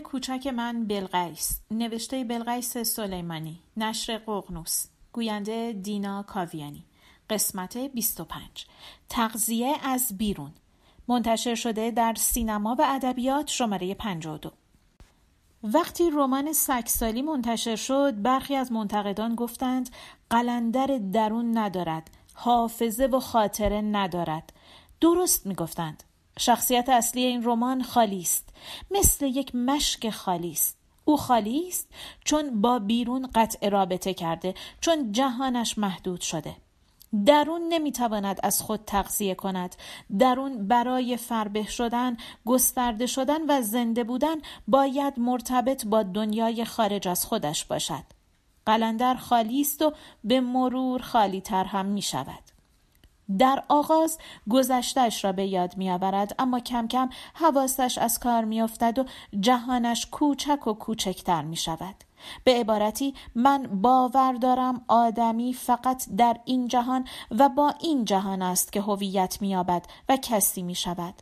کوچک من بلغیس نوشته بلغیس سلیمانی نشر ققنوس گوینده دینا کاویانی قسمت 25 تغذیه از بیرون. منتشر شده در سینما و ادبیات شماره 52 وقتی رمان سکسالی منتشر شد برخی از منتقدان گفتند قلندر درون ندارد حافظه و خاطره ندارد. درست می‌گفتند. شخصیت اصلی این رمان خالی است. مثل یک مشک خالی است. او خالی است چون با بیرون قطع رابطه کرده چون جهانش محدود شده. درون نمی‌تواند از خود تغذیه کند. درون برای فربه شدن گسترده شدن و زنده بودن باید مرتبط با دنیای خارج از خودش باشد. قلندر خالی است و به مرور خالی تر هم می شود در آغاز گذشتش را به یاد می آورد اما کم کم حواسش از کار می افتد و جهانش کوچک و کوچکتر می شود. به عبارتی من باور دارم آدمی فقط در این جهان و با این جهان است که هویت مییابد و کسی می شود.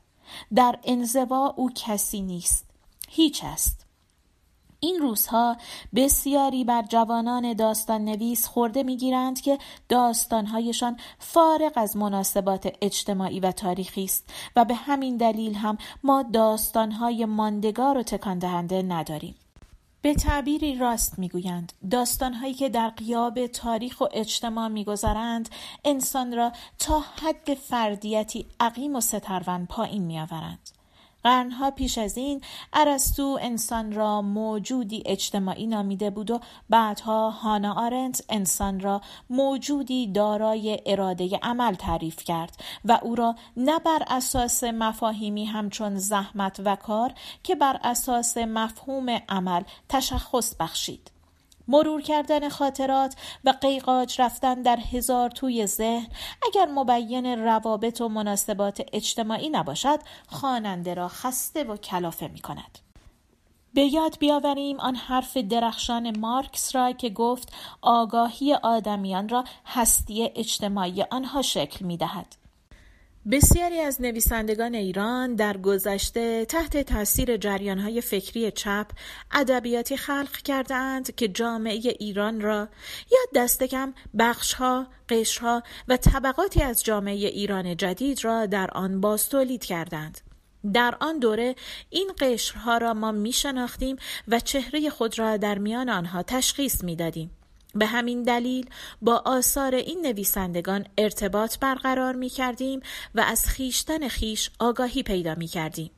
در انزوا او کسی نیست. هیچ است. این روزها بسیاری بر جوانان داستان نویس خورده می‌گیرند که داستانهایشان فارغ از مناسبات اجتماعی و تاریخی است و به همین دلیل هم ما داستانهای ماندگار و تکان دهنده نداریم. به تعبیری راست می‌گویند داستانهایی که در قیاب تاریخ و اجتماع میگذرند انسان را تا حد فردیتی عقیم و سترون پایین میآورند قرنها پیش از این ارسطو انسان را موجودی اجتماعی نامیده بود و بعدها هانا آرنت انسان را موجودی دارای اراده عمل تعریف کرد و او را نه بر اساس مفاهیمی همچون زحمت و کار که بر اساس مفهوم عمل تشخص بخشید. مرور کردن خاطرات و قیقاج رفتن در هزار توی ذهن اگر مبین روابط و مناسبات اجتماعی نباشد خواننده را خسته و کلافه می کند. به یاد بیاوریم آن حرف درخشان مارکس را که گفت آگاهی آدمیان را هستی اجتماعی آنها شکل می دهد. بسیاری از نویسندگان ایران در گذشته تحت تاثیر جریانهای فکری چپ ادبیاتی خلق کردهاند که جامعه ایران را یا دست کم بخشها، قشرها و طبقاتی از جامعه ایران جدید را در آن باز تولید کردند. در آن دوره این قشرها را ما می شناختیم و چهره خود را در میان آنها تشخیص می دادیم. به همین دلیل با آثار این نویسندگان ارتباط برقرار می کردیم و از خیشتن خیش آگاهی پیدا می کردیم.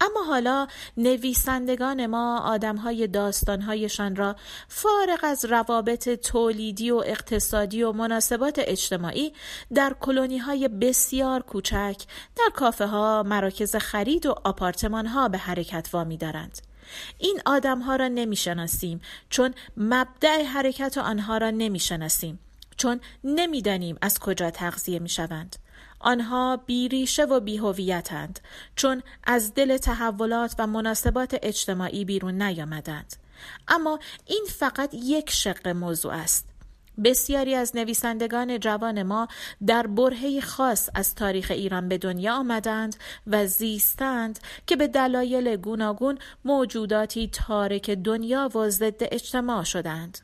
اما حالا نویسندگان ما آدمهای داستانهایشان را فارغ از روابط تولیدی و اقتصادی و مناسبات اجتماعی در کلونی های بسیار کوچک در کافه ها، مراکز خرید و آپارتمان ها به حرکت وامی دارند. این آدم ها را نمی شناسیم چون مبدع حرکت آنها را نمی شناسیم چون نمی‌دانیم از کجا تغذیه می شوند. آنها بیریشه و بیهویتند چون از دل تحولات و مناسبات اجتماعی بیرون نیامدند اما این فقط یک شق موضوع است بسیاری از نویسندگان جوان ما در برهه خاص از تاریخ ایران به دنیا آمدند و زیستند که به دلایل گوناگون موجوداتی تارک دنیا و ضد اجتماع شدند.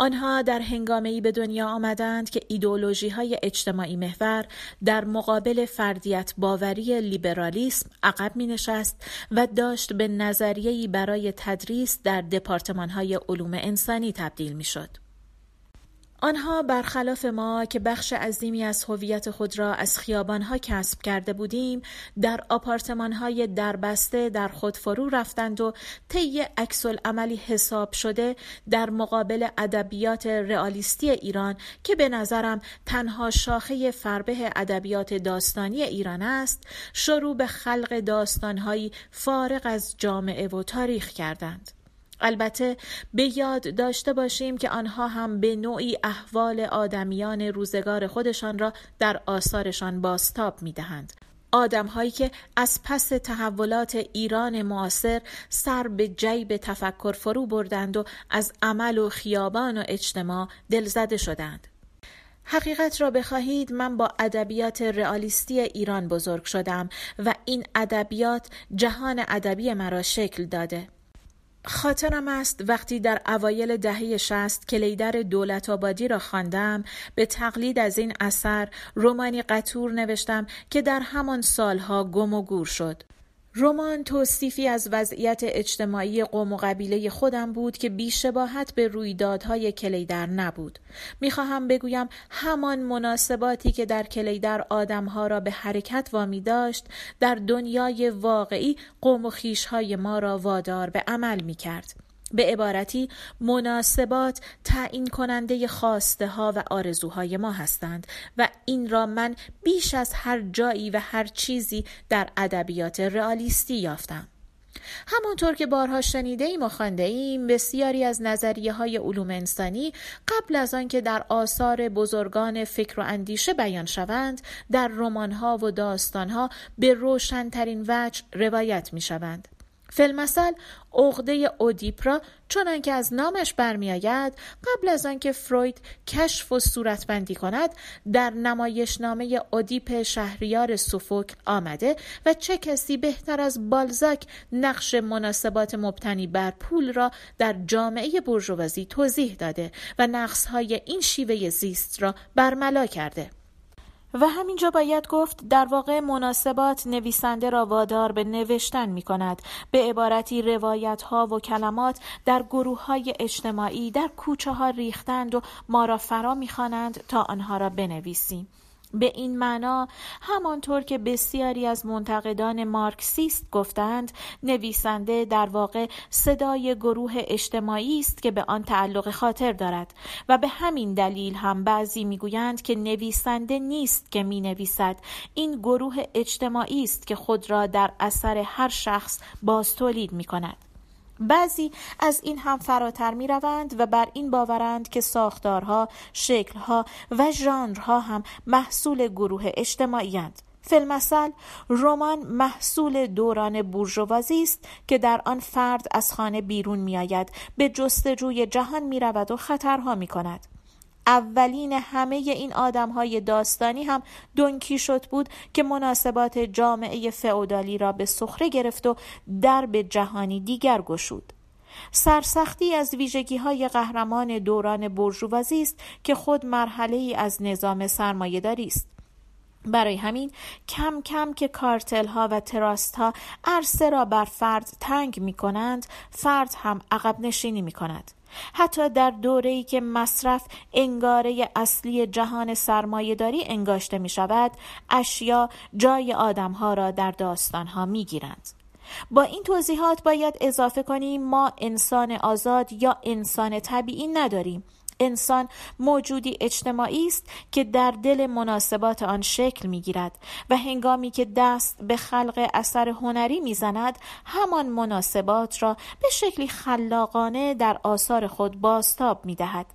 آنها در هنگامه به دنیا آمدند که ایدولوژی های اجتماعی محور در مقابل فردیت باوری لیبرالیسم عقب می نشست و داشت به نظریه‌ای برای تدریس در دپارتمان های علوم انسانی تبدیل می شد. آنها برخلاف ما که بخش عظیمی از هویت خود را از خیابانها کسب کرده بودیم در آپارتمانهای دربسته در خود فرو رفتند و طی عکس عملی حساب شده در مقابل ادبیات رئالیستی ایران که به نظرم تنها شاخه فربه ادبیات داستانی ایران است شروع به خلق داستانهایی فارغ از جامعه و تاریخ کردند. البته به یاد داشته باشیم که آنها هم به نوعی احوال آدمیان روزگار خودشان را در آثارشان باستاب می دهند. آدم هایی که از پس تحولات ایران معاصر سر به جیب تفکر فرو بردند و از عمل و خیابان و اجتماع دلزده شدند. حقیقت را بخواهید من با ادبیات رئالیستی ایران بزرگ شدم و این ادبیات جهان ادبی مرا شکل داده. خاطرم است وقتی در اوایل دهه شست کلیدر دولت آبادی را خواندم به تقلید از این اثر رومانی قطور نوشتم که در همان سالها گم و گور شد. رمان توصیفی از وضعیت اجتماعی قوم و قبیله خودم بود که بیشباهت به رویدادهای کلیدر نبود. می‌خواهم بگویم همان مناسباتی که در کلیدر آدمها را به حرکت وامی داشت در دنیای واقعی قوم و خیشهای ما را وادار به عمل می‌کرد. به عبارتی مناسبات تعیین کننده خواسته ها و آرزوهای ما هستند و این را من بیش از هر جایی و هر چیزی در ادبیات رئالیستی یافتم. همانطور که بارها شنیده ایم و خانده ایم بسیاری از نظریه های علوم انسانی قبل از آنکه در آثار بزرگان فکر و اندیشه بیان شوند در رمانها و داستانها به روشنترین وجه روایت می شوند. فلمسل عقده اودیپرا چون که از نامش برمیآید قبل از آنکه فروید کشف و صورتبندی کند در نمایشنامه اودیپ شهریار سوفوک آمده و چه کسی بهتر از بالزاک نقش مناسبات مبتنی بر پول را در جامعه برجوازی توضیح داده و نقصهای این شیوه زیست را برملا کرده. و همینجا باید گفت در واقع مناسبات نویسنده را وادار به نوشتن می کند به عبارتی روایت ها و کلمات در گروه های اجتماعی در کوچه ها ریختند و ما را فرا می تا آنها را بنویسیم. به این معنا همانطور که بسیاری از منتقدان مارکسیست گفتند نویسنده در واقع صدای گروه اجتماعی است که به آن تعلق خاطر دارد و به همین دلیل هم بعضی می‌گویند که نویسنده نیست که می نویسد این گروه اجتماعی است که خود را در اثر هر شخص باز تولید می کند بعضی از این هم فراتر می روند و بر این باورند که ساختارها، شکلها و ژانرها هم محصول گروه اجتماعی هند. رمان محصول دوران بورژوازی است که در آن فرد از خانه بیرون می آید به جستجوی جهان می رود و خطرها می کند. اولین همه این آدم های داستانی هم شد بود که مناسبات جامعه فئودالی را به سخره گرفت و درب جهانی دیگر گشود. سرسختی از ویژگی های قهرمان دوران برجوازی است که خود مرحله ای از نظام سرمایهداری است. برای همین کم کم که کارتل ها و تراست ها عرصه را بر فرد تنگ می کنند فرد هم عقب نشینی می کند. حتی در ای که مصرف انگاره اصلی جهان داری انگاشته می شود اشیا جای آدمها را در داستانها می گیرند. با این توضیحات باید اضافه کنیم ما انسان آزاد یا انسان طبیعی نداریم انسان موجودی اجتماعی است که در دل مناسبات آن شکل می گیرد و هنگامی که دست به خلق اثر هنری می‌زند همان مناسبات را به شکلی خلاقانه در آثار خود باستاب می دهد.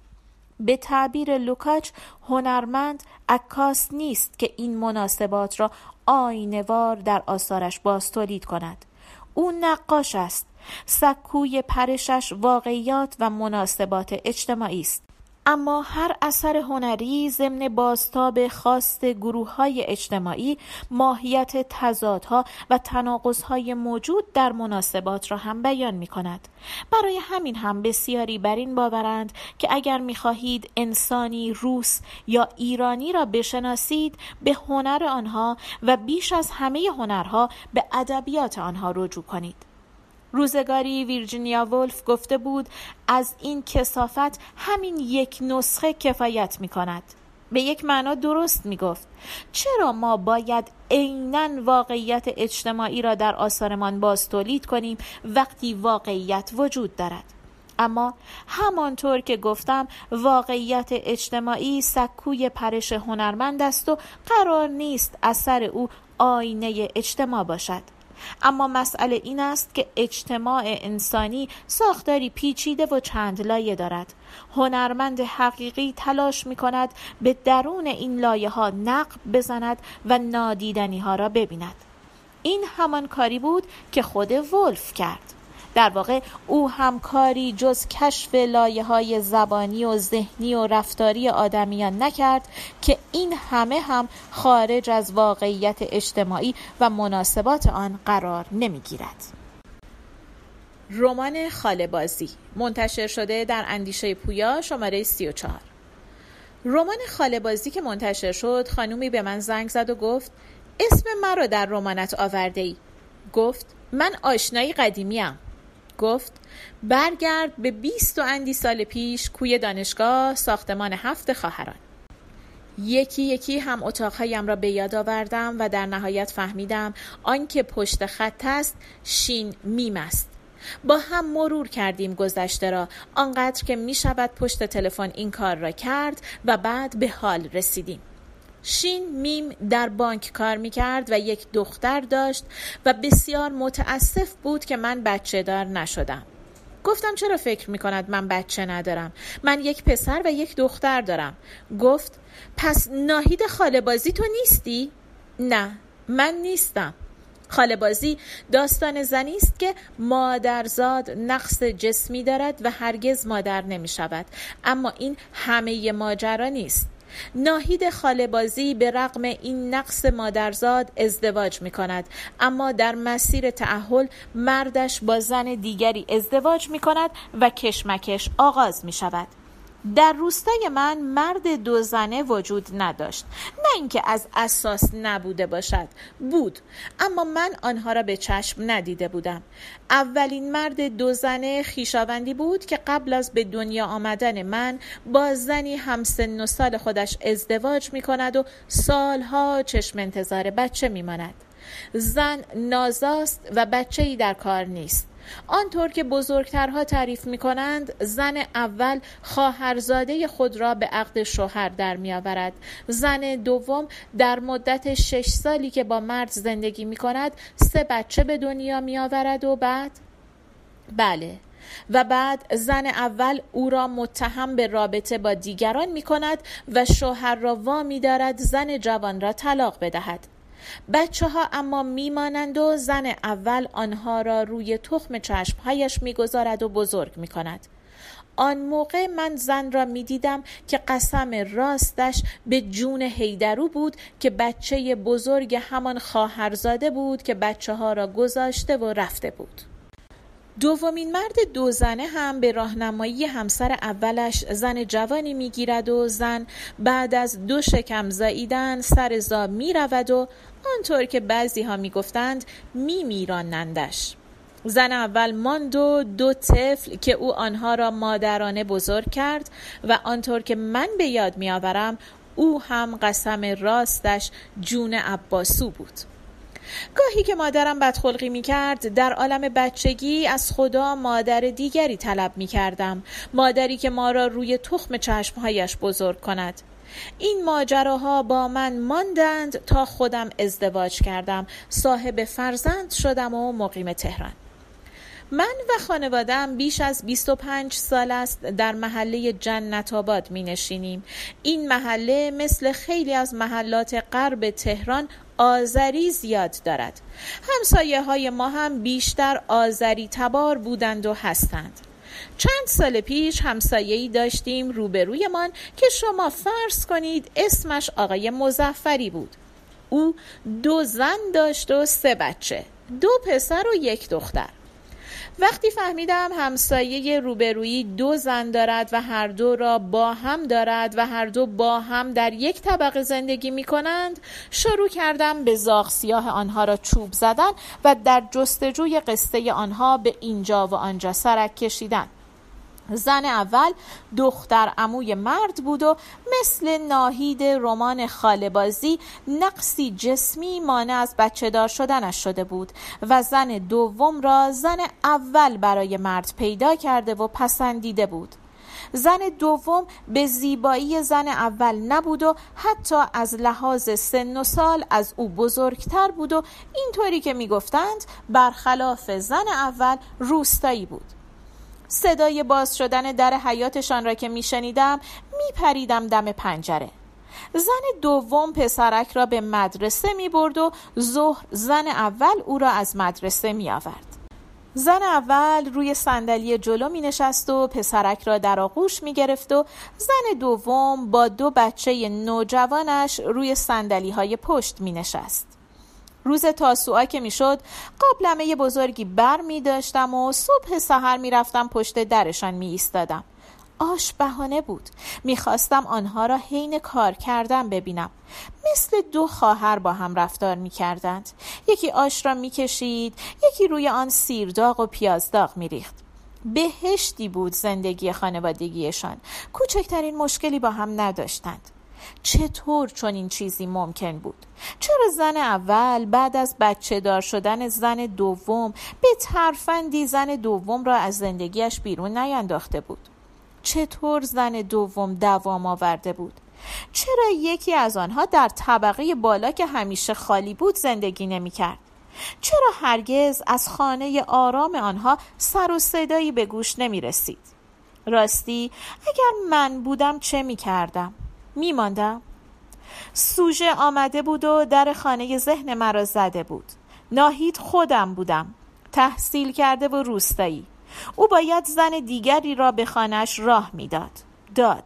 به تعبیر لوکاچ هنرمند عکاس نیست که این مناسبات را آینوار در آثارش باستولید کند. او نقاش است. سکوی پرشش واقعیات و مناسبات اجتماعی است. اما هر اثر هنری ضمن بازتاب خواست گروه های اجتماعی ماهیت تضادها و تناقضهای موجود در مناسبات را هم بیان می کند. برای همین هم بسیاری بر این باورند که اگر می خواهید انسانی روس یا ایرانی را بشناسید به هنر آنها و بیش از همه هنرها به ادبیات آنها رجوع کنید. روزگاری ویرجینیا ولف گفته بود از این کسافت همین یک نسخه کفایت می کند. به یک معنا درست می گفت چرا ما باید عینا واقعیت اجتماعی را در آثارمان باز تولید کنیم وقتی واقعیت وجود دارد؟ اما همانطور که گفتم واقعیت اجتماعی سکوی پرش هنرمند است و قرار نیست اثر او آینه اجتماع باشد. اما مسئله این است که اجتماع انسانی ساختاری پیچیده و چند لایه دارد. هنرمند حقیقی تلاش می کند به درون این لایه ها نقب بزند و نادیدنی ها را ببیند. این همان کاری بود که خود ولف کرد. در واقع او هم کاری جز کشف لایه های زبانی و ذهنی و رفتاری آدمیان نکرد که این همه هم خارج از واقعیت اجتماعی و مناسبات آن قرار نمی گیرد. رمان خاله بازی منتشر شده در اندیشه پویا شماره 34 رمان خاله بازی که منتشر شد خانومی به من زنگ زد و گفت اسم مرا در رمانت آورده ای گفت من آشنایی قدیمیم. گفت برگرد به بیست و اندی سال پیش کوی دانشگاه ساختمان هفت خواهران. یکی یکی هم اتاقهایم را به یاد آوردم و در نهایت فهمیدم آنکه پشت خط است شین میم است. با هم مرور کردیم گذشته را آنقدر که می شود پشت تلفن این کار را کرد و بعد به حال رسیدیم. شین میم در بانک کار می کرد و یک دختر داشت و بسیار متاسف بود که من بچه دار نشدم. گفتم چرا فکر می کند من بچه ندارم؟ من یک پسر و یک دختر دارم. گفت پس ناهید خاله بازی تو نیستی؟ نه من نیستم. خاله بازی داستان زنی است که مادرزاد نقص جسمی دارد و هرگز مادر نمی شود اما این همه ماجرا نیست. ناهید خالبازی به رغم این نقص مادرزاد ازدواج می کند اما در مسیر تعهل مردش با زن دیگری ازدواج می کند و کشمکش آغاز می شود در روستای من مرد دو زنه وجود نداشت. نه اینکه از اساس نبوده باشد بود. اما من آنها را به چشم ندیده بودم. اولین مرد دو زنه خیشاوندی بود که قبل از به دنیا آمدن من با زنی همسن و سال خودش ازدواج می کند و سالها چشم انتظار بچه می ماند. زن نازاست و بچه ای در کار نیست. آنطور که بزرگترها تعریف می کنند زن اول خواهرزاده خود را به عقد شوهر در می آورد زن دوم در مدت شش سالی که با مرد زندگی می کند سه بچه به دنیا می آورد و بعد؟ بله. و بعد زن اول او را متهم به رابطه با دیگران می کند و شوهر را وامی دارد زن جوان را طلاق بدهد. بچه ها اما میمانند و زن اول آنها را روی تخم چشمهایش می‌گذارد و بزرگ می کند. آن موقع من زن را می دیدم که قسم راستش به جون هیدرو بود که بچه بزرگ همان خواهرزاده بود که بچه ها را گذاشته و رفته بود. دومین مرد دو زنه هم به راهنمایی همسر اولش زن جوانی می‌گیرد و زن بعد از دو شکم زاییدن سر زا می رود و آنطور که بعضی ها می گفتند می میرانندش زن اول ماند و دو طفل که او آنها را مادرانه بزرگ کرد و آنطور که من به یاد می آورم او هم قسم راستش جون عباسو بود. گاهی که مادرم بدخلقی می کرد در عالم بچگی از خدا مادر دیگری طلب می کردم مادری که ما را روی تخم چشمهایش بزرگ کند. این ماجراها با من ماندند تا خودم ازدواج کردم. صاحب فرزند شدم و مقیم تهران. من و خانوادم بیش از 25 سال است در محله جنت آباد می نشینیم. این محله مثل خیلی از محلات غرب تهران آذری زیاد دارد. همسایه های ما هم بیشتر آذری تبار بودند و هستند. چند سال پیش همسایه‌ای داشتیم روبرویمان که شما فرض کنید اسمش آقای مزفری بود او دو زن داشت و سه بچه دو پسر و یک دختر وقتی فهمیدم همسایه روبرویی دو زن دارد و هر دو را با هم دارد و هر دو با هم در یک طبقه زندگی می کنند شروع کردم به زاغ سیاه آنها را چوب زدن و در جستجوی قصه آنها به اینجا و آنجا سرک کشیدن. زن اول دختر عموی مرد بود و مثل ناهید رمان خالبازی نقصی جسمی مانع از بچه دار شدنش شده بود و زن دوم را زن اول برای مرد پیدا کرده و پسندیده بود. زن دوم به زیبایی زن اول نبود و حتی از لحاظ سن و سال از او بزرگتر بود و اینطوری که می‌گفتند برخلاف زن اول روستایی بود. صدای باز شدن در حیاتشان را که میشنیدم میپریدم دم پنجره زن دوم پسرک را به مدرسه می برد و ظهر زن اول او را از مدرسه می آورد. زن اول روی صندلی جلو می نشست و پسرک را در آغوش می گرفت و زن دوم با دو بچه نوجوانش روی صندلی های پشت می نشست. روز تاسوعا که می‌شد قابلمه بزرگی بر می داشتم و صبح سحر می رفتم پشت درشان می ایستادم. آش بهانه بود. می‌خواستم آنها را حین کار کردن ببینم. مثل دو خواهر با هم رفتار می‌کردند. یکی آش را می‌کشید یکی روی آن سیرداغ و پیازداغ میریخت. بهشتی بود زندگی خانوادگیشان. کوچکترین مشکلی با هم نداشتند. چطور چون این چیزی ممکن بود چرا زن اول بعد از بچه دار شدن زن دوم به ترفندی زن دوم را از زندگیش بیرون نینداخته بود چطور زن دوم دوام آورده بود چرا یکی از آنها در طبقه بالا که همیشه خالی بود زندگی نمی کرد؟ چرا هرگز از خانه آرام آنها سر و صدایی به گوش نمی رسید؟ راستی اگر من بودم چه می کردم؟ می ماندم؟ سوژه آمده بود و در خانه ذهن مرا زده بود. ناهید خودم بودم. تحصیل کرده و روستایی. او باید زن دیگری را به خانش راه می‌داد. داد.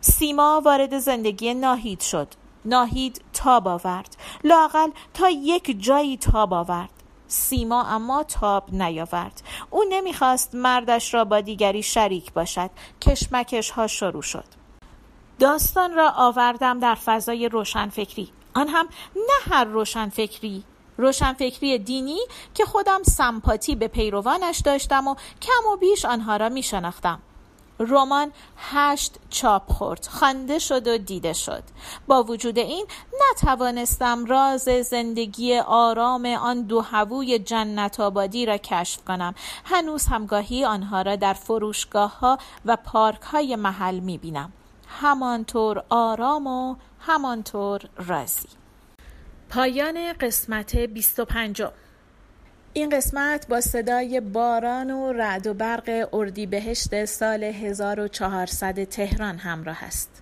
سیما وارد زندگی ناهید شد. ناهید تاب آورد. لاقل تا یک جایی تاب آورد. سیما اما تاب نیاورد. او نمی‌خواست مردش را با دیگری شریک باشد. کشمکش ها شروع شد. داستان را آوردم در فضای روشنفکری. آن هم نه هر روشنفکری. روشنفکری دینی که خودم سمپاتی به پیروانش داشتم و کم و بیش آنها را می شناختم. رمان هشت چاپ خورد. خوانده شد و دیده شد. با وجود این نتوانستم راز زندگی آرام آن دو هووی جنت آبادی را کشف کنم. هنوز همگاهی آنها را در فروشگاه ها و پارک های محل می بینم همانطور آرام و همانطور راضی پایان قسمت 25 این قسمت با صدای باران و رعد و برق اردیبهشت سال 1400 تهران همراه است.